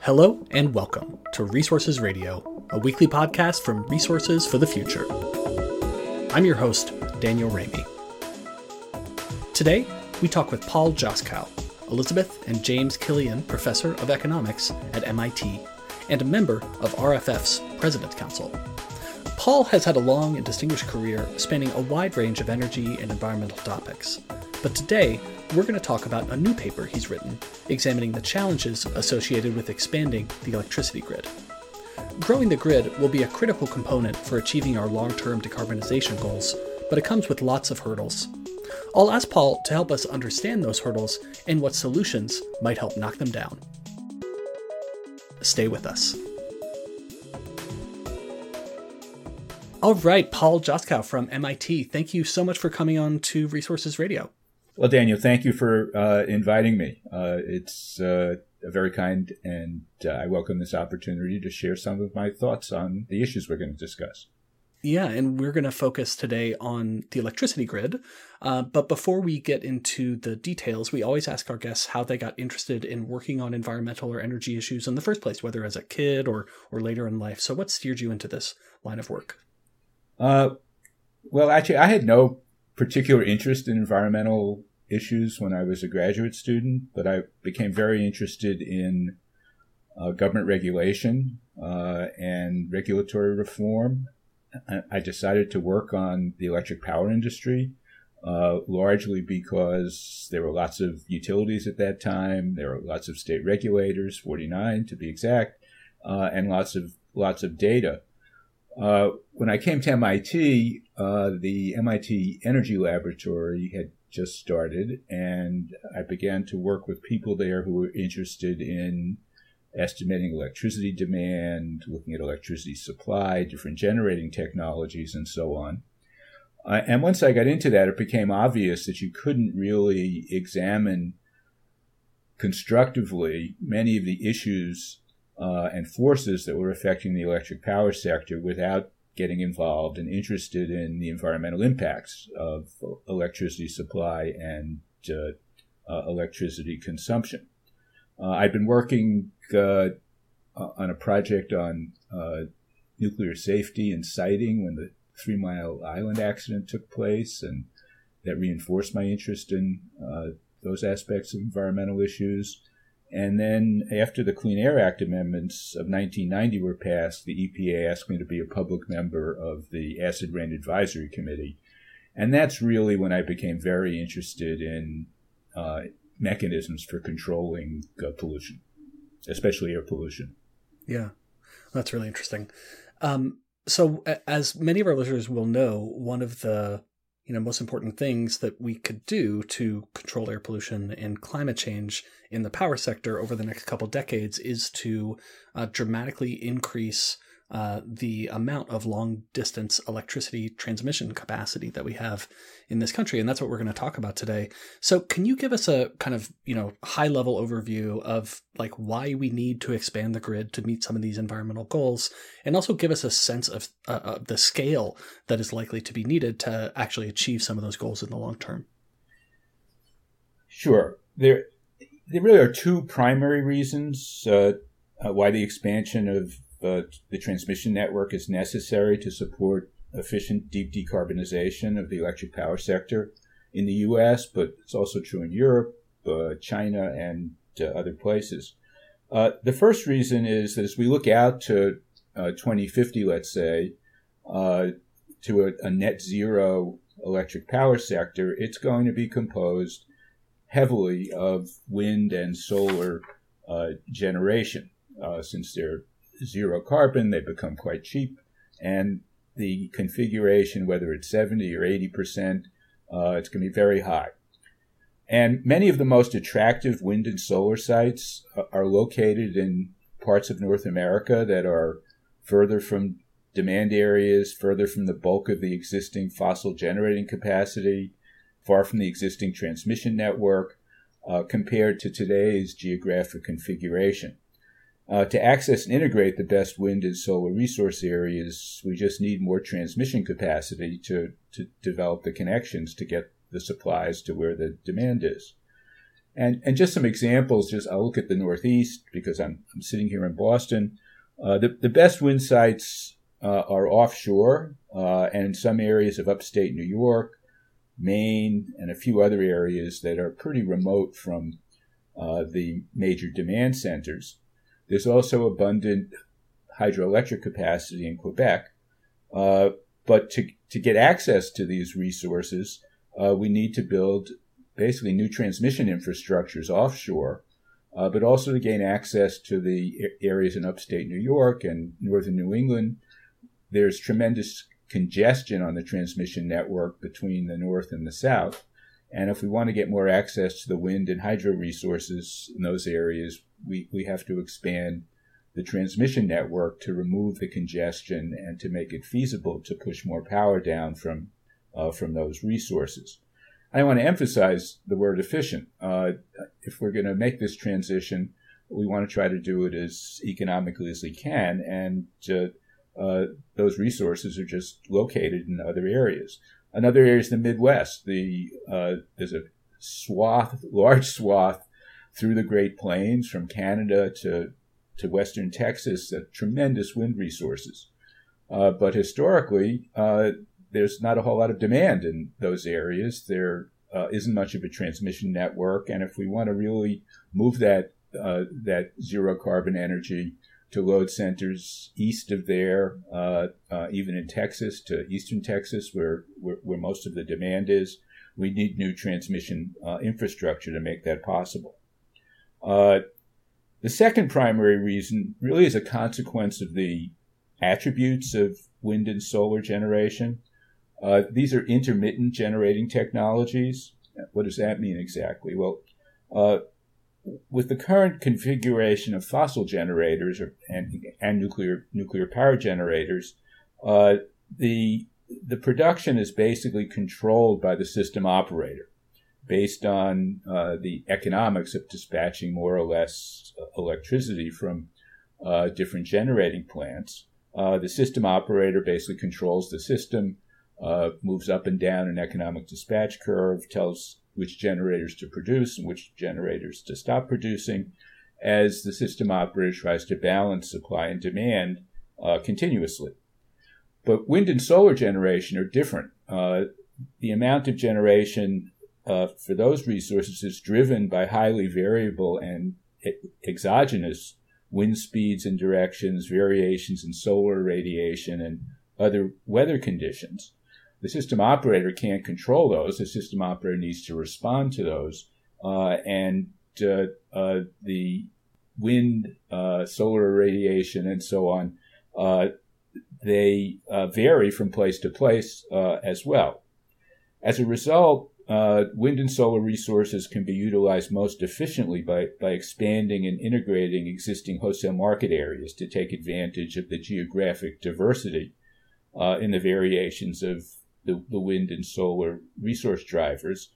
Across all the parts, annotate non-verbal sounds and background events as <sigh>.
Hello and welcome to Resources Radio, a weekly podcast from Resources for the Future. I'm your host, Daniel Raimi. Today, we talk with Paul Joskow, Elizabeth and James Killian Professor of Economics at MIT, and a member of RFF's President's Council. Paul has had a long and distinguished career spanning a wide range of energy and environmental topics. But today, we're going to talk about a new paper he's written examining the challenges associated with expanding the electricity grid. Growing the grid will be a critical component for achieving our long term decarbonization goals, but it comes with lots of hurdles. I'll ask Paul to help us understand those hurdles and what solutions might help knock them down. Stay with us. All right, Paul Joskow from MIT, thank you so much for coming on to Resources Radio. Well, Daniel, thank you for uh, inviting me. Uh, it's uh, very kind, and uh, I welcome this opportunity to share some of my thoughts on the issues we're going to discuss. Yeah, and we're going to focus today on the electricity grid. Uh, but before we get into the details, we always ask our guests how they got interested in working on environmental or energy issues in the first place, whether as a kid or or later in life. So, what steered you into this line of work? Uh, well, actually, I had no particular interest in environmental issues when I was a graduate student, but I became very interested in uh, government regulation uh, and regulatory reform. I decided to work on the electric power industry, uh, largely because there were lots of utilities at that time. There were lots of state regulators, 49 to be exact, uh, and lots of lots of data. Uh, when I came to MIT, uh, the MIT Energy Laboratory had just started, and I began to work with people there who were interested in estimating electricity demand, looking at electricity supply, different generating technologies, and so on. Uh, and once I got into that, it became obvious that you couldn't really examine constructively many of the issues uh, and forces that were affecting the electric power sector without getting involved and interested in the environmental impacts of electricity supply and uh, uh, electricity consumption. Uh, I've been working uh, on a project on uh, nuclear safety and siting when the Three Mile Island accident took place, and that reinforced my interest in uh, those aspects of environmental issues. And then after the Clean Air Act amendments of 1990 were passed, the EPA asked me to be a public member of the Acid Rain Advisory Committee. And that's really when I became very interested in uh, mechanisms for controlling uh, pollution, especially air pollution. Yeah, that's really interesting. Um, so, as many of our listeners will know, one of the you know most important things that we could do to control air pollution and climate change in the power sector over the next couple decades is to uh, dramatically increase uh, the amount of long distance electricity transmission capacity that we have in this country and that's what we're going to talk about today. So can you give us a kind of you know high level overview of like why we need to expand the grid to meet some of these environmental goals and also give us a sense of uh, the scale that is likely to be needed to actually achieve some of those goals in the long term? Sure. There there really are two primary reasons uh, uh, why the expansion of uh, the transmission network is necessary to support efficient deep decarbonization of the electric power sector in the U.S., but it's also true in Europe, uh, China, and uh, other places. Uh, the first reason is that as we look out to uh, 2050, let's say, to a, a net zero electric power sector, it's going to be composed heavily of wind and solar uh, generation. Uh, since they're zero carbon, they become quite cheap. And the configuration, whether it's 70 or 80%, uh, it's going to be very high. And many of the most attractive wind and solar sites uh, are located in parts of North America that are further from demand areas, further from the bulk of the existing fossil generating capacity, far from the existing transmission network uh, compared to today's geographic configuration. Uh, to access and integrate the best wind and solar resource areas, we just need more transmission capacity to, to develop the connections to get the supplies to where the demand is. And, and just some examples, just I'll look at the Northeast because I'm, I'm sitting here in Boston. Uh, the, the best wind sites uh, are offshore uh, and in some areas of upstate New York, Maine, and a few other areas that are pretty remote from uh, the major demand centers. There's also abundant hydroelectric capacity in Quebec. Uh, but to, to get access to these resources, uh, we need to build basically new transmission infrastructures offshore, uh, but also to gain access to the areas in upstate New York and northern New England. There's tremendous congestion on the transmission network between the north and the south. And if we want to get more access to the wind and hydro resources in those areas, we, we have to expand the transmission network to remove the congestion and to make it feasible to push more power down from uh, from those resources. I want to emphasize the word efficient. Uh, if we're going to make this transition, we want to try to do it as economically as we can, and uh, those resources are just located in other areas. Another area is the Midwest. The uh, there's a swath, large swath through the Great Plains from Canada to to western Texas, uh, tremendous wind resources. Uh, but historically, uh, there's not a whole lot of demand in those areas. There uh, not much of a transmission network, and if we want to really move that uh, that zero carbon energy to load centers east of there, uh, even in Texas to eastern Texas, where, where, where most of the demand is, we need new transmission infrastructure to make that possible. Uh, the second primary reason really is a consequence of the attributes of wind and solar generation. Uh, these are intermittent generating technologies. What does that mean exactly? Well, uh, with the current configuration of fossil generators or, and, and nuclear nuclear power generators, uh, the the production is basically controlled by the system operator based on uh, the economics of dispatching more or less uh, electricity from uh, different generating plants. Uh, the system operator basically controls the system, uh, moves up and down an economic dispatch curve, tells which generators to produce and which generators to stop producing, as the system operator tries to balance supply and demand uh, continuously. But wind and solar generation are different. the amount of generation uh, for those resources is driven by highly variable and exogenous wind speeds and directions, variations in solar radiation, and other weather conditions. The system operator can't control those. The system operator needs to respond to those. Uh, and uh, uh, the wind, uh, solar radiation, and so on, uh, they vary from place to place as well. As a result, uh, wind and solar resources can be utilized most efficiently by, by expanding and integrating existing wholesale market areas to take advantage of the geographic diversity uh, in the variations of the, the, wind and solar resource drivers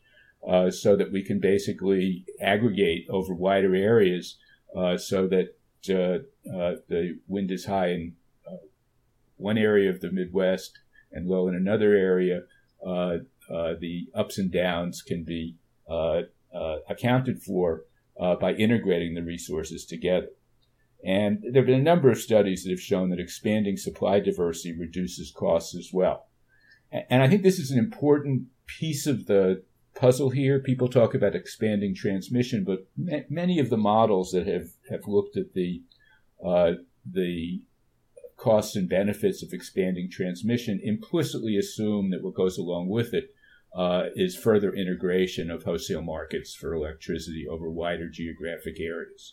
uh, so that we can basically aggregate over wider areas uh, so that uh, uh, the wind is high in one area of the Midwest and low in another area uh, the ups and downs can be uh, uh, accounted for by integrating the resources together. And there have been a number of studies that have shown that expanding supply diversity reduces costs as well. And I think this is an important piece of the puzzle here. People talk about expanding transmission, but ma- many of the models that have, have looked at the uh, the costs and benefits of expanding transmission implicitly assume that what goes along with it uh, is further integration of wholesale markets for electricity over wider geographic areas.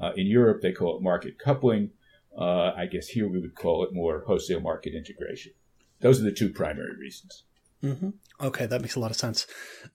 Uh, in Europe, they call it market coupling. Uh, I guess here we would call it more wholesale market integration. Those are the two primary reasons. Mm-hmm. Okay, that makes a lot of sense.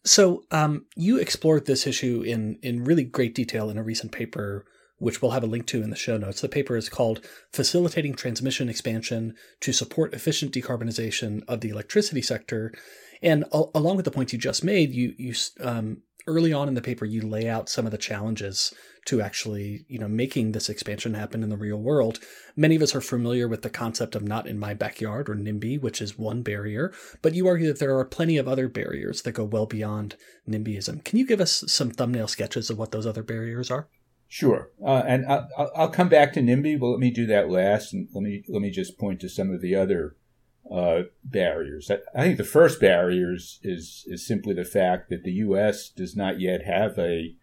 So um, you explored this issue in in really great detail in a recent paper, which we'll have a link to in the show notes. The paper is called "Facilitating Transmission Expansion to Support Efficient Decarbonization of the Electricity Sector," And along with the points you just made, you you um, early on in the paper, you lay out some of the challenges to actually, you know, making this expansion happen in the real world. Many of us are familiar with the concept of not in my backyard or NIMBY, which is one barrier, but you argue that there are plenty of other barriers that go well beyond NIMBYism. Can you give us some thumbnail sketches of what those other barriers are? Sure, uh, and I'll, I'll, come back to NIMBY, but let me do that last, and let me let me just point to some of the other uh, barriers. I, I, think the first barrier is, is, is simply the fact that the U.S. does not yet have a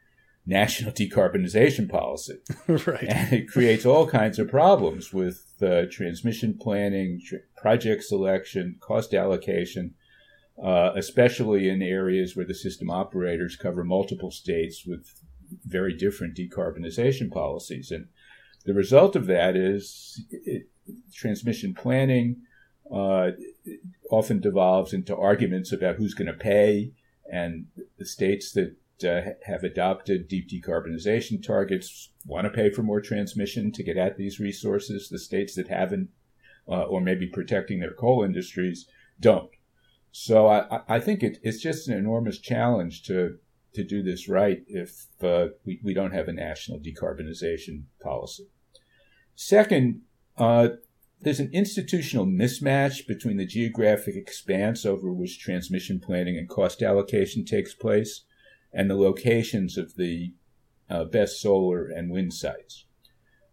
national <laughs> decarbonization policy, <laughs> right? And it creates all kinds of problems with uh, transmission planning, tr- project selection, cost allocation. Uh, especially in areas where the system operators cover multiple states with very different decarbonization policies. And the result of that is it, transmission planning uh, often devolves into arguments about who's going to pay, and the states that uh, have adopted deep decarbonization targets want to pay for more transmission to get at these resources. The states that haven't, uh, or maybe protecting their coal industries, don't. So I, I think it, it's just an enormous challenge to to do this right if uh, we, we don't have a national decarbonization policy. Second, uh, there's an institutional mismatch between the geographic expanse over which transmission planning and cost allocation takes place and the locations of the uh, best solar and wind sites.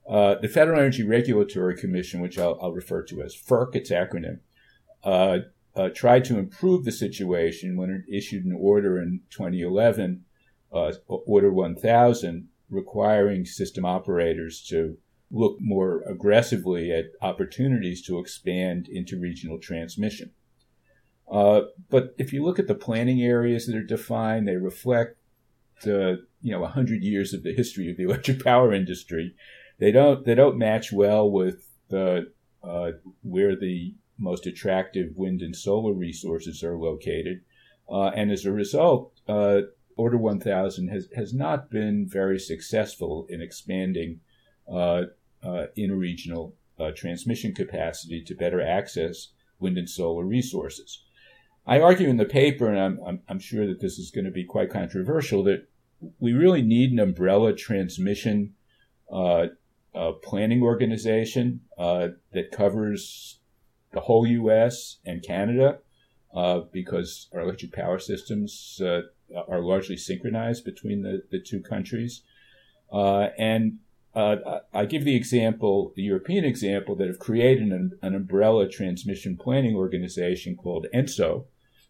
Uh, the Federal Energy Regulatory Commission, which I'll, I'll, refer to as FERC, its acronym, uh, uh tried to improve the situation when it issued an order in 2011, uh, Order 1000, requiring system operators to look more aggressively at opportunities to expand into regional transmission. Uh, but if you look at the planning areas that are defined, they reflect uh, you know 100 years of the history of the <laughs> electric power industry. They don't they don't match well with the uh, where the most attractive wind and solar resources are located, uh, and as a result, uh, Order 1000 has has not been very successful in expanding uh, uh, interregional uh, transmission capacity to better access wind and solar resources. I argue in the paper, and I'm, I'm, I'm sure that this is going to be quite controversial, that we really need an umbrella transmission uh, uh, planning organization uh, that covers the whole U.S. and Canada, uh, because our electric power systems uh, are largely synchronized between the, the two countries. Uh, and uh, I give the example, the European example, that have created an, an umbrella transmission planning organization called ENTSO,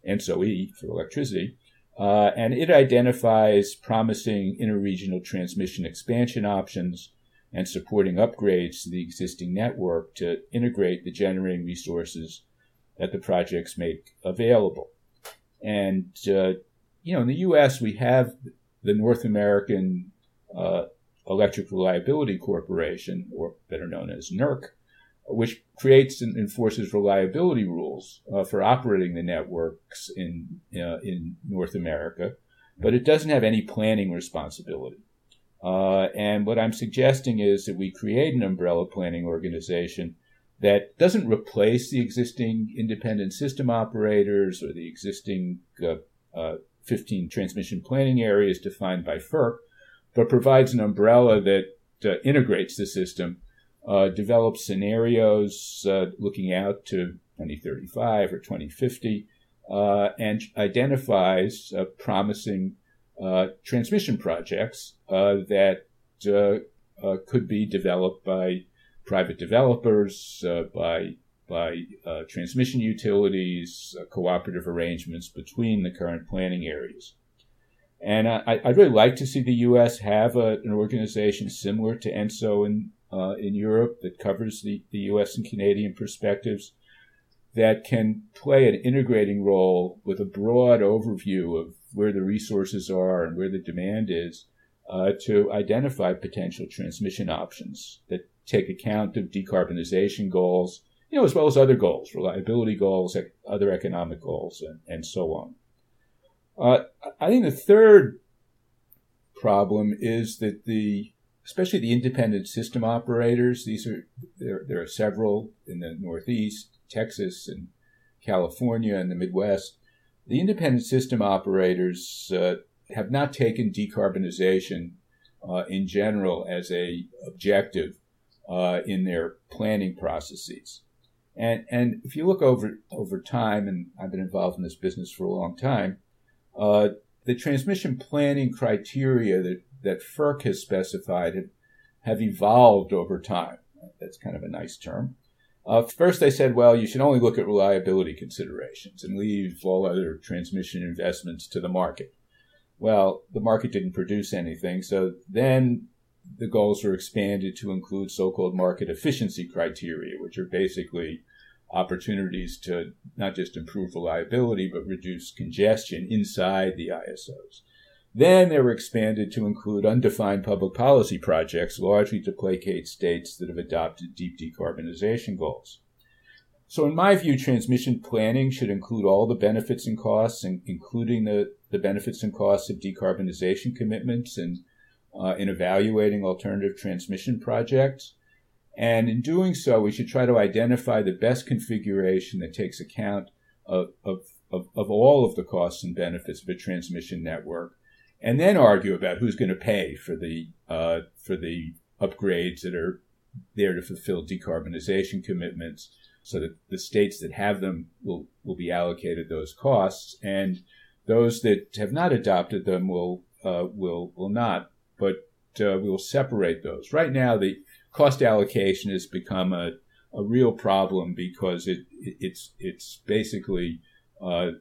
ENTSO-E for electricity, uh, and it identifies promising interregional transmission expansion options and supporting upgrades to the existing network to integrate the generating resources that the projects make available. And, uh, you know, in the U.S., we have the North American uh, Electric Reliability Corporation, or better known as NERC, which creates and enforces reliability rules uh, for operating the networks in uh, in North America, but it doesn't have any planning responsibility. Uh, and what I'm suggesting is that we create an umbrella planning organization that doesn't replace the existing independent system operators or the existing uh, uh, 15 transmission planning areas defined by FERC, but provides an umbrella that uh, integrates the system, uh, develops scenarios looking out to 2035 or 2050, uh, and identifies promising Uh, transmission projects uh, that uh, could be developed by private developers, by by transmission utilities, cooperative arrangements between the current planning areas. And I, would really like to see the U.S. have a, an organization similar to ENTSO in, uh, in Europe that covers the, the U.S. and Canadian perspectives that can play an integrating role with a broad overview of where the resources are and where the demand is uh, to identify potential transmission options that take account of decarbonization goals, you know, as well as other goals, reliability goals, other economic goals, and, and so on. Uh, I think the third problem is that the especially the independent system operators these are there, there are several in the northeast texas and california and the midwest the independent system operators uh, have not taken decarbonization uh, in general as a objective uh, in their planning processes. And and if you look over over time, and I've been involved in this business for a long time, uh, the transmission planning criteria that that FERC has specified have, have evolved over time. That's kind of a nice term. Uh, first, they said, well, you should only look at reliability considerations and leave all other transmission investments to the market. Well, the market didn't produce anything, so then the goals were expanded to include so called market efficiency criteria, which are basically opportunities to not just improve reliability, but reduce congestion inside the ISOs. Then they were expanded to include undefined public policy projects, largely to placate states that have adopted deep decarbonization goals. So, in my view, transmission planning should include all the benefits and costs, including the, the benefits and costs of decarbonization commitments and uh, in evaluating alternative transmission projects. And in doing so, we should try to identify the best configuration that takes account of, of, of, of all of the costs and benefits of a transmission network and then argue about who's going to pay for the uh, for the upgrades that are there to fulfill decarbonization commitments, so that the states that have them will will be allocated those costs, and those that have not adopted them will uh, will will not. But uh, we will separate those. Right now, the cost allocation has become a, a real problem because it, it it's it's basically uh,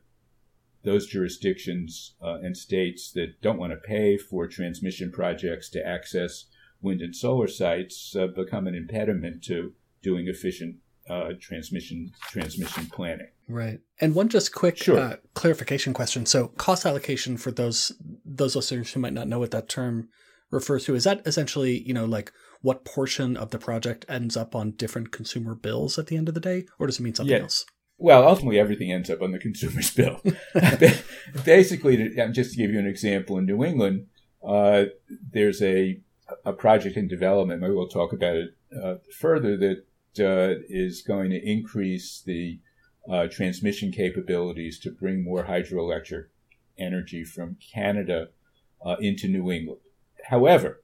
those jurisdictions uh, and states that don't want to pay for transmission projects to access wind and solar sites uh, become an impediment to doing efficient uh, transmission transmission planning. Right. And one just quick sure. Uh, clarification question. So, cost allocation for those those listeners who might not know what that term refers to is that essentially you know like what portion of the project ends up on different consumer bills at the end of the day, or does it mean something yeah. else? Well, ultimately, everything ends up on the <laughs> consumer's bill. <laughs> Basically, to, just to give you an example, in New England, uh, there's a a project in development. Maybe we'll talk about it uh, further. That uh, is going to increase the uh, transmission capabilities to bring more hydroelectric energy from Canada uh, into New England. However,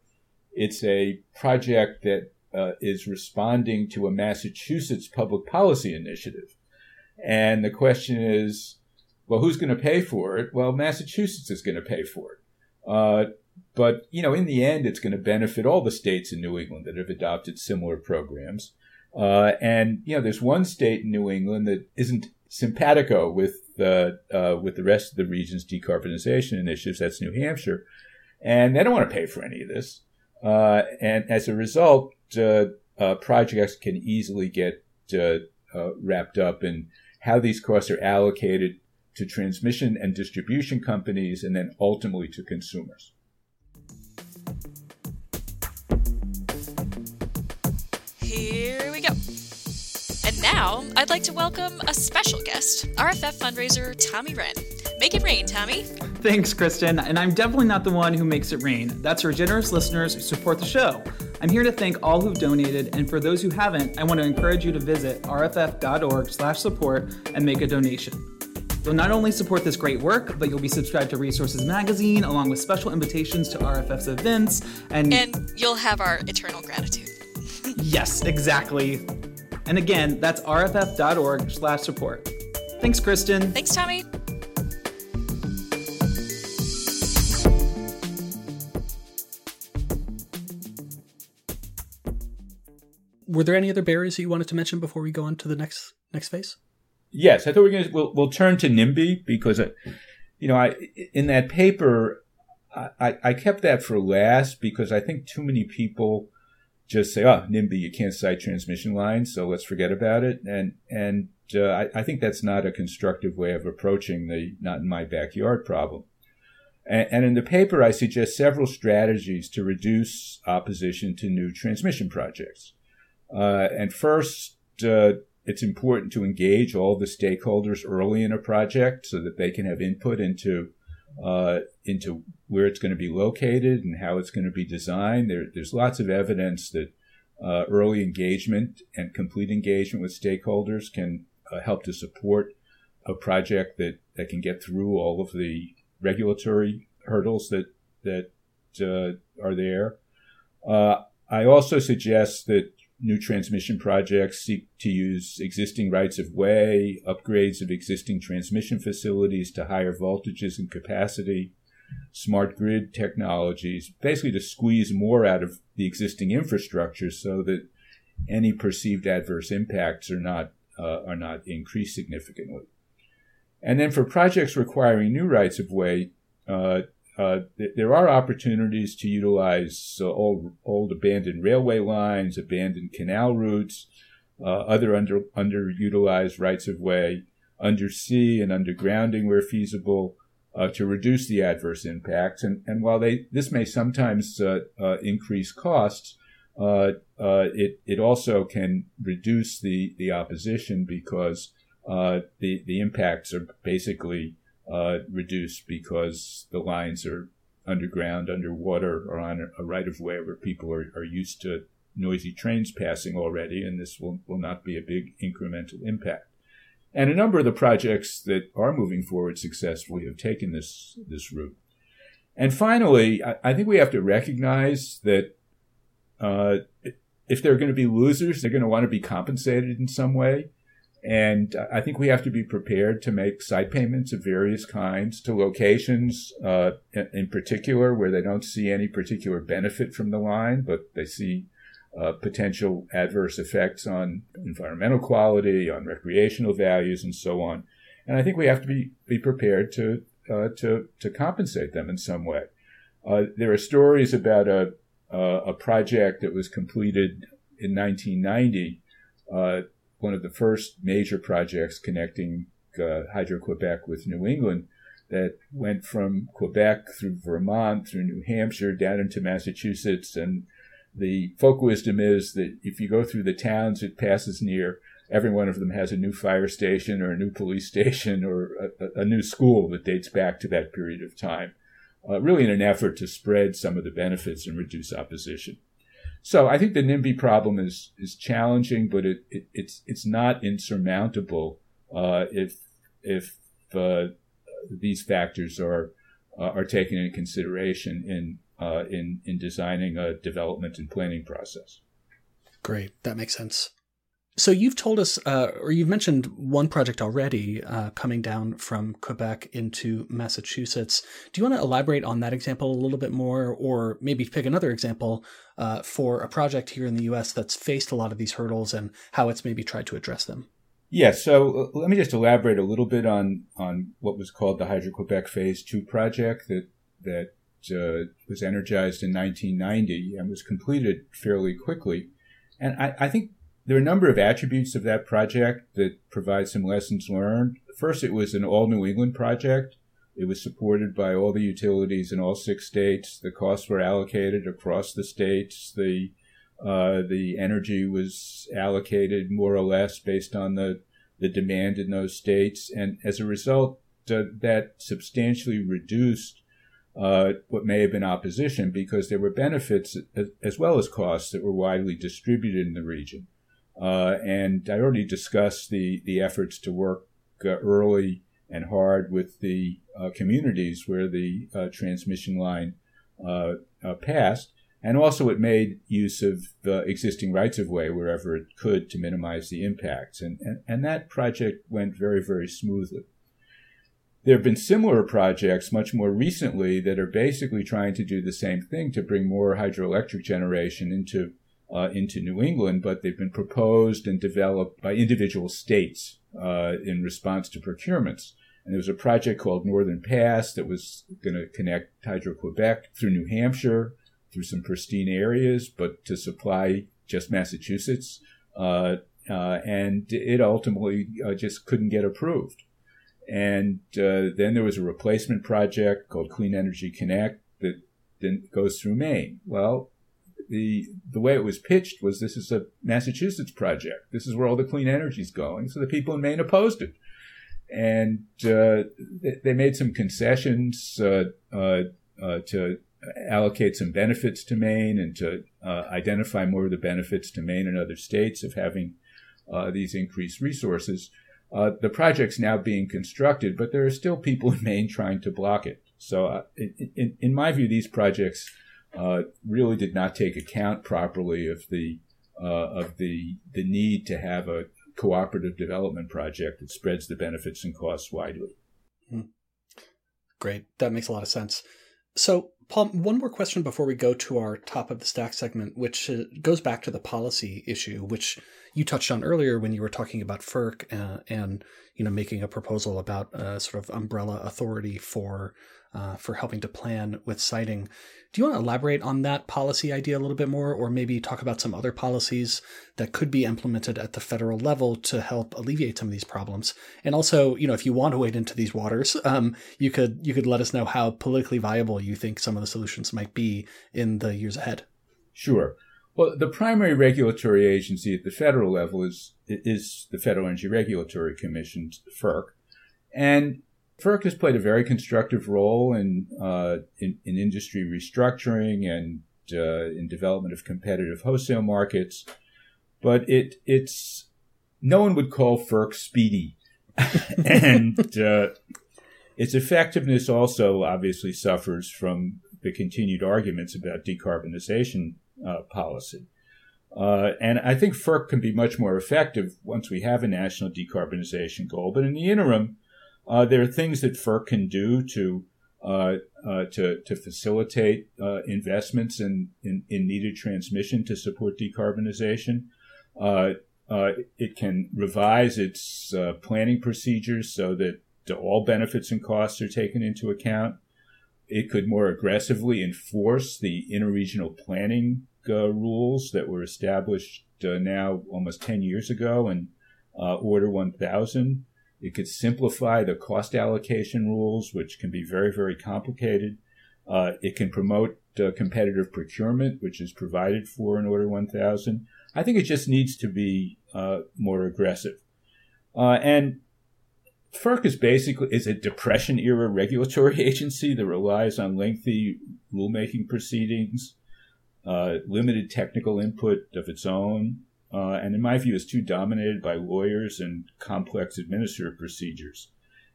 it's a project that uh, is responding to a Massachusetts public policy initiative and the question is, well, who's going to pay for it? Well, Massachusetts is going to pay for it. Uh, but, you know, in the end, it's going to benefit all the states in New England that have adopted similar programs. Uh, and, you know, there's one state in New England that isn't simpatico with, uh, with the rest of the region's decarbonization initiatives. That's New Hampshire. And they don't want to pay for any of this. Uh, and as a result, uh, uh, projects can easily get wrapped up in how these costs are allocated to transmission and distribution companies and then ultimately to consumers. Now I'd like to welcome a special guest, RFF fundraiser Tommy Wren. Make it rain, Tommy. Thanks, Kristen. And I'm definitely not the one who makes it rain. That's our generous listeners who support the show. I'm here to thank all who've donated, and for those who haven't, I want to encourage you to visit rff.org/support and make a donation. You'll not only support this great work, but you'll be subscribed to Resources Magazine, along with special invitations to RFF's events, and and you'll have our eternal gratitude. yes, exactly. And again, that's rff.org slash support. Thanks, Kristen. Thanks, Tommy. were there any other barriers that you wanted to mention before we go on to the next next phase? Yes, I thought we are going to we'll, we'll turn to NIMBY because, uh, you know, I in that paper I, I kept that for last because I think too many people just say, "Oh, NIMBY, you can't site transmission lines, so let's forget about it." And and uh, I, I think that's not a constructive way of approaching the "not in my backyard" problem. And, and in the paper, I suggest several strategies to reduce opposition to new transmission projects. Uh, and first, uh, it's important to engage all the stakeholders early in a project so that they can have input into uh, into where it's going to be located and how it's going to be designed. There, there's lots of evidence that uh, early engagement and complete engagement with stakeholders can uh, help to support a project that, that can get through all of the regulatory hurdles that that uh, are there. Uh, I also suggest that new transmission projects seek to use existing rights of way, upgrades of existing transmission facilities to higher voltages and capacity, smart grid technologies, basically to squeeze more out of the existing infrastructure so that any perceived adverse impacts are not uh, are not increased significantly. And then for projects requiring new rights of way, uh, uh, th- there are opportunities to utilize uh, old, old abandoned railway lines, abandoned canal routes, uh, other under, underutilized rights of way, undersea and undergrounding where feasible, uh, to reduce the adverse impacts. And, and while they, this may sometimes uh, increase costs, it, it also can reduce the, the opposition because the, the impacts are basically uh, reduced because the lines are underground, underwater, or on a right of way where people are, are used to noisy trains passing already, and this will, will not be a big incremental impact. And a number of the projects that are moving forward successfully have taken this, this route. And finally, I, I think we have to recognize that uh, if there are going to be losers, they're going to want to be compensated in some way. And I think we have to be prepared to make side payments of various kinds to locations, uh, in particular, where they don't see any particular benefit from the line, but they see uh, potential adverse effects on environmental quality, on recreational values, and so on. And I think we have to be, be prepared to, uh, to, to compensate them in some way. Uh, there are stories about a, a project that was completed in 1990 one of the first major projects connecting uh, Hydro Quebec with New England that went from Quebec through Vermont, through New Hampshire, down into Massachusetts. And the folk wisdom is that if you go through the towns it passes near, every one of them has a new fire station or a new police station or a, a new school that dates back to that period of time, uh, really in an effort to spread some of the benefits and reduce opposition. So I think the NIMBY problem is is challenging, but it, it it's it's not insurmountable uh, if if uh, these factors are uh, are taken into consideration in uh, in in designing a development and planning process. Great, that makes sense. So you've told us, uh, or you've mentioned one project already uh, coming down from Quebec into Massachusetts. Do you want to elaborate on that example a little bit more, or maybe pick another example uh, for a project here in the U.S. that's faced a lot of these hurdles and how it's maybe tried to address them? Yeah, so uh, let me just elaborate a little bit on on what was called the Hydro Quebec Phase Two project that that uh, was energized in 1990 and was completed fairly quickly. And I, I think there are a number of attributes of that project that provide some lessons learned. First, it was an all New England project. It was supported by all the utilities in all six states. The costs were allocated across the states. The uh, the energy was allocated more or less based on the the demand in those states, and as a result, uh, that substantially reduced uh, what may have been opposition because there were benefits as well as costs that were widely distributed in the region. Uh, and I already discussed the, the efforts to work uh, early and hard with the uh, communities where the uh, transmission line uh, uh, passed. And also, it made use of the existing rights of way wherever it could to minimize the impacts. And, and, and that project went very, very smoothly. There have been similar projects much more recently that are basically trying to do the same thing to bring more hydroelectric generation into uh, into New England, but they've been proposed and developed by individual states uh, in response to procurements. And there was a project called Northern Pass that was going to connect Hydro Quebec through New Hampshire, through some pristine areas, but to supply just Massachusetts. Uh, uh and it ultimately uh, just couldn't get approved. And uh, then there was a replacement project called Clean Energy Connect that then goes through Maine. Well, the the way it was pitched was this is a Massachusetts project. This is where all the clean energy is going. So the people in Maine opposed it, and uh, they, they, made some concessions uh, uh, uh, to allocate some benefits to Maine and to uh, identify more of the benefits to Maine and other states of having uh, these increased resources. The project's now being constructed, but there are still people <laughs> in Maine trying to block it. So, uh, in, in, my view, these projects uh, really did not take account properly of the uh, of the the need to have a cooperative development project that spreads the benefits and costs widely. Hmm. Great, that makes a lot of sense. So, Paul, one more question before we go to our top of the stack segment, which uh, goes back to the policy issue, which you touched on earlier when you were talking about FERC uh, and you know making a proposal about a sort of umbrella authority for uh, for helping to plan with siting. Do you want to elaborate on that policy idea a little bit more, or maybe talk about some other policies that could be implemented at the federal level to help alleviate some of these problems? And also, you know, if you want to wade into these waters, um, you could you could let us know how politically viable you think some of the solutions might be in the years ahead. Sure. Well, the primary regulatory agency at the federal level is is the Federal Energy Regulatory Commission, FERC, and FERC has played a very constructive role in, uh, in, in, industry restructuring and uh, in development of competitive wholesale markets, but it it's no one would call FERC speedy, <laughs> and uh, its effectiveness also obviously suffers from the continued arguments about decarbonization uh, policy. Uh, and I think FERC can be much more effective once we have a national decarbonization goal. But in the interim, uh, there are things that FERC can do to uh, uh, to, to facilitate uh, investments in, in, in, needed transmission to support decarbonization. It can revise its planning procedures so that all benefits and costs are taken into account. It could more aggressively enforce the interregional planning rules that were established now almost 10 years ago in Order 1000. It could simplify the cost allocation rules, which can be very, very complicated. Uh, it can promote uh, competitive procurement, which is provided for in Order 1000. I think it just needs to be uh, more aggressive. Uh, and FERC is basically is a depression era regulatory <laughs> agency that relies on lengthy rulemaking proceedings, uh, limited technical input of its own, uh, and in my view is too dominated by lawyers and complex administrative procedures.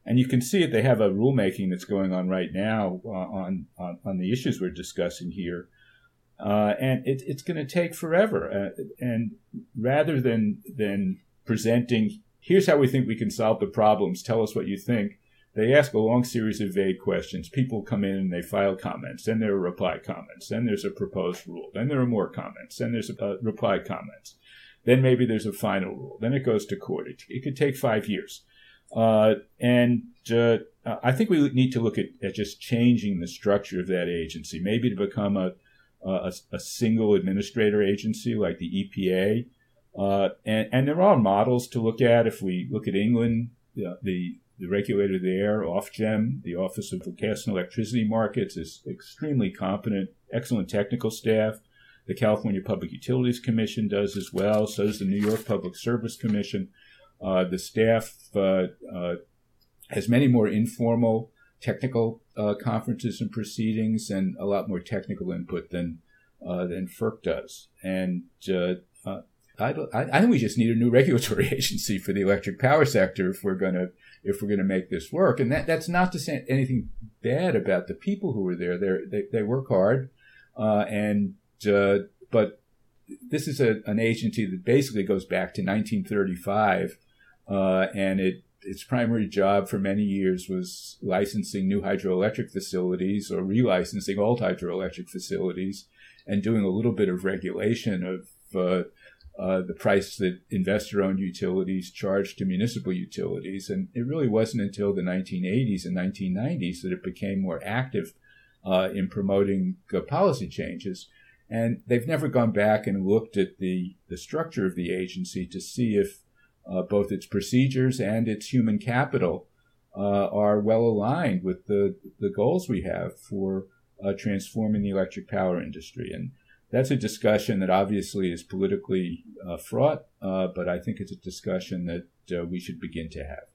And you can see it, they have a rulemaking that's going on right now uh, on, on, on, the issues we're discussing here. Uh, and it, it's going to take forever. Uh, and rather than, than presenting, here's how we think we can solve the problems, tell us what you think, they ask a long series of vague questions. People come in and they file comments. Then there are reply comments. Then there's a proposed rule. Then there are more comments. Then there's a, uh, reply comments. Then maybe there's a final rule. Then it goes to court. It, it could take five years. Uh, and uh, I think we need to look at, at, just changing the structure of that agency, maybe to become a, a, a single administrator agency like the EPA. Uh, and, and, there are models to look at. If we look at England, the, the, the regulator there, Ofgem, the Office of Gas and Electricity Markets, is extremely competent, excellent technical staff. The California Public Utilities Commission does as well. So does the New York Public Service Commission. Uh, the staff uh, uh, has many more informal technical uh, conferences and proceedings and a lot more technical input than uh, than FERC does. And uh, I, I, think we just need a new regulatory <laughs> agency for the electric power sector if we're going to if we're going to make this work. And that, that's not to say anything bad about the people who are there. They're, they they work hard, uh, and uh, but this is a, an agency that basically goes back to 1935, uh, and it its primary job for many years was licensing new hydroelectric facilities or relicensing old hydroelectric facilities, and doing a little bit of regulation of uh, the price that investor-owned utilities charge to municipal utilities. And it really wasn't until the 1980s and 1990s that it became more active uh, in promoting policy changes. And they've never gone back and looked at the, the structure of the agency to see if uh, both its procedures and its human capital uh, are well aligned with the, the goals we have for uh, transforming the electric power industry. And that's a discussion that obviously is politically uh, fraught, uh, but I think it's a discussion that uh, we should begin to have.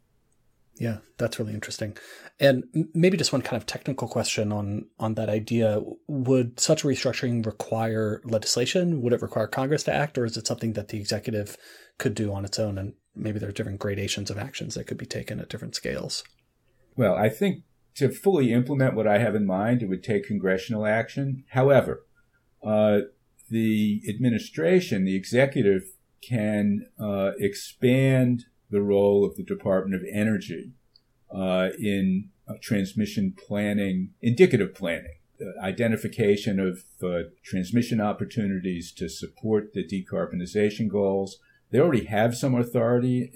Yeah, that's really interesting. And maybe just one kind of technical question on on that idea: Would such restructuring require legislation? Would it require Congress to act, or is it something that the executive could do on its own? And maybe there are different gradations of actions that could be taken at different scales. Well, I think to fully implement what I have in mind, it would take congressional action. However, uh, the administration, the executive, can uh, expand the role of the Department of Energy uh, in uh, transmission planning, indicative planning, identification of uh, transmission opportunities to support the decarbonization goals. They already have some authority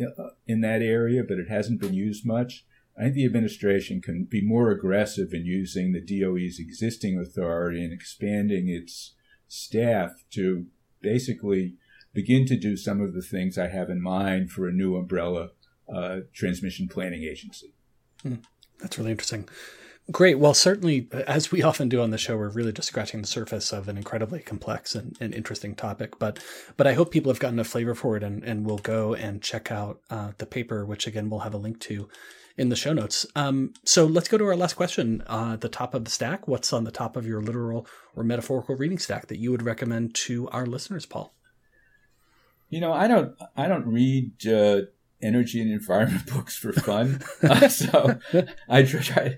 in that area, but it hasn't been used much. I think the administration can be more aggressive in using the DOE's existing authority and expanding its staff to basically begin to do some of the things I have in mind for a new umbrella uh, transmission planning agency. Hmm. That's really interesting. Great. Well, certainly, as we often do on the show, we're really just scratching the surface of an incredibly complex and, and interesting topic. But but I hope people have gotten a flavor for it and, and will go and check out uh, the paper, which again we'll have a link to in the show notes. Um, so let's go to our last question. Uh, the top of the stack. What's on the top of your literal or metaphorical reading stack that you would recommend to our listeners, Paul? You know, I don't I don't read. Uh energy and environment <laughs> books for fun. <laughs> uh, so I try.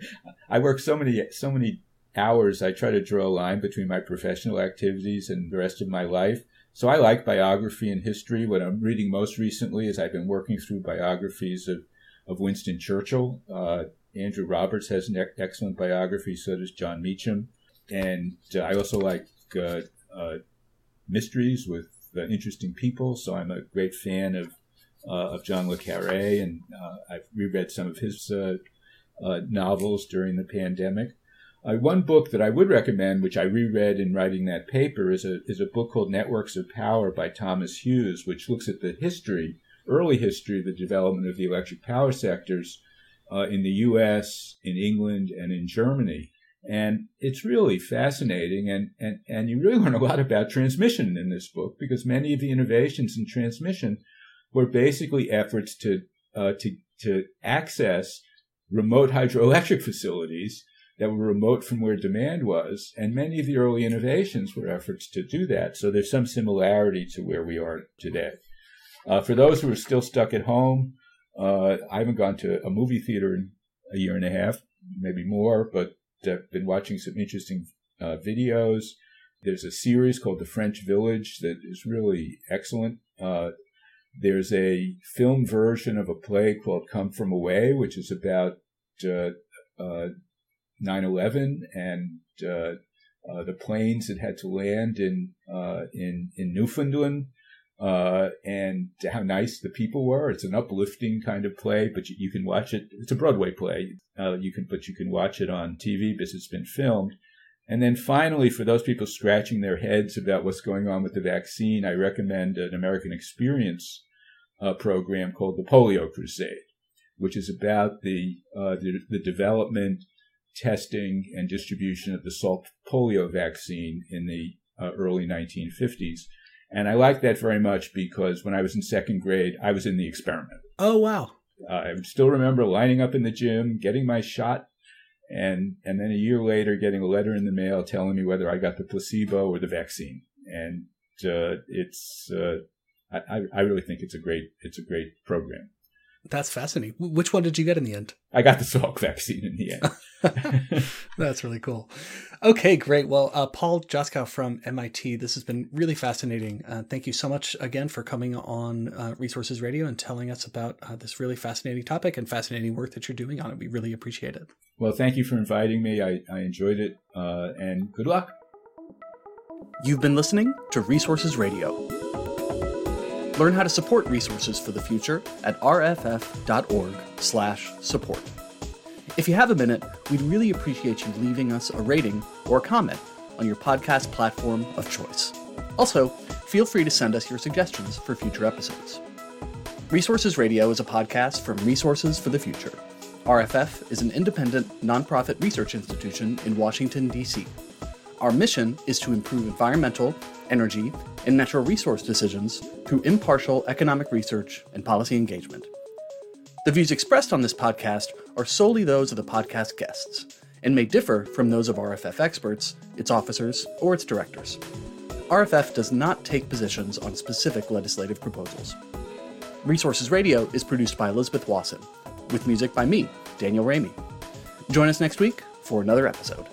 I work so many so many hours. I try to draw a line between my professional activities and the rest of my life. So I like biography and history. What I'm reading most recently is I've been working through biographies of of Winston Churchill. Uh, Andrew Roberts has an excellent biography. So does Jon Meacham. And uh, I also like uh, uh, mysteries with interesting people. So I'm a great fan of uh, of John le Carre, and uh, I've reread some of his uh, novels during the pandemic. one book that I would recommend, which I reread in writing that paper, is a is a book called Networks of Power by Thomas Hughes, which looks at the history, early history of the development of the electric power sectors uh, in the U.S., in England, and in Germany. And it's really fascinating, and, and, and you really <laughs> learn a lot about transmission in this book because many of the innovations in transmission were basically efforts to uh, to to access remote hydroelectric facilities that were remote from where demand was, and many of the early innovations were efforts to do that. So there's some similarity to where we are today. Uh, for those who are still stuck at home, uh, I haven't gone to a movie theater in a year and a half, maybe more, but I've been watching some interesting uh, videos. There's a series called The French Village that is really excellent. Uh, there's a film version of a play called Come From Away, which is about uh, uh, 9/11 and uh, uh, the planes that had to land in uh, in in Newfoundland, uh, and how nice the people were. It's an uplifting kind of play, but you, you can watch it. It's a Broadway play. you can, but you can watch it on TV because it's been filmed. And then finally, for those people scratching their heads about what's going on with the vaccine, I recommend an American Experience uh, program called the Polio Crusade, which is about the, uh, the, the development, testing, and distribution of the Salk polio vaccine in the uh, early 1950s. And I like that very much because when I was in second grade, I was in the experiment. Oh, wow. Uh, I still remember lining up in the gym, getting my shot and and then a year later getting a letter in the mail telling me whether I got the placebo or the vaccine. And uh, it's uh, I, I really think it's a great it's a great program. That's fascinating. Which one did you get in the end? I got the Salk vaccine in the end. <laughs> <laughs> That's really cool. Okay, great. Well, uh, Paul Joskow from MIT, this has been really fascinating. Uh, thank you so much again for coming on uh, Resources Radio and telling us about uh, this really fascinating topic and fascinating work that you're doing on it. We really appreciate it. Well, thank you for inviting me. I, I enjoyed it, uh, and good luck. You've been listening to Resources Radio. Learn how to support resources for the future at rff.org/support. If you have a minute, we'd really appreciate you leaving us a rating or a comment on your podcast platform of choice. Also, feel free to send us your suggestions for future episodes. Resources Radio is a podcast from Resources for the Future. RFF is an independent, nonprofit research institution in Washington, D.C. Our mission is to improve environmental, energy, and natural resource decisions through impartial economic research and policy engagement. The views expressed on this podcast are solely those of the podcast guests and may differ from those of RFF experts, its officers, or its directors. RFF does not take positions on specific legislative proposals. Resources Radio is produced by Elizabeth Wasson, with music by me, Daniel Raimi. Join us next week for another episode.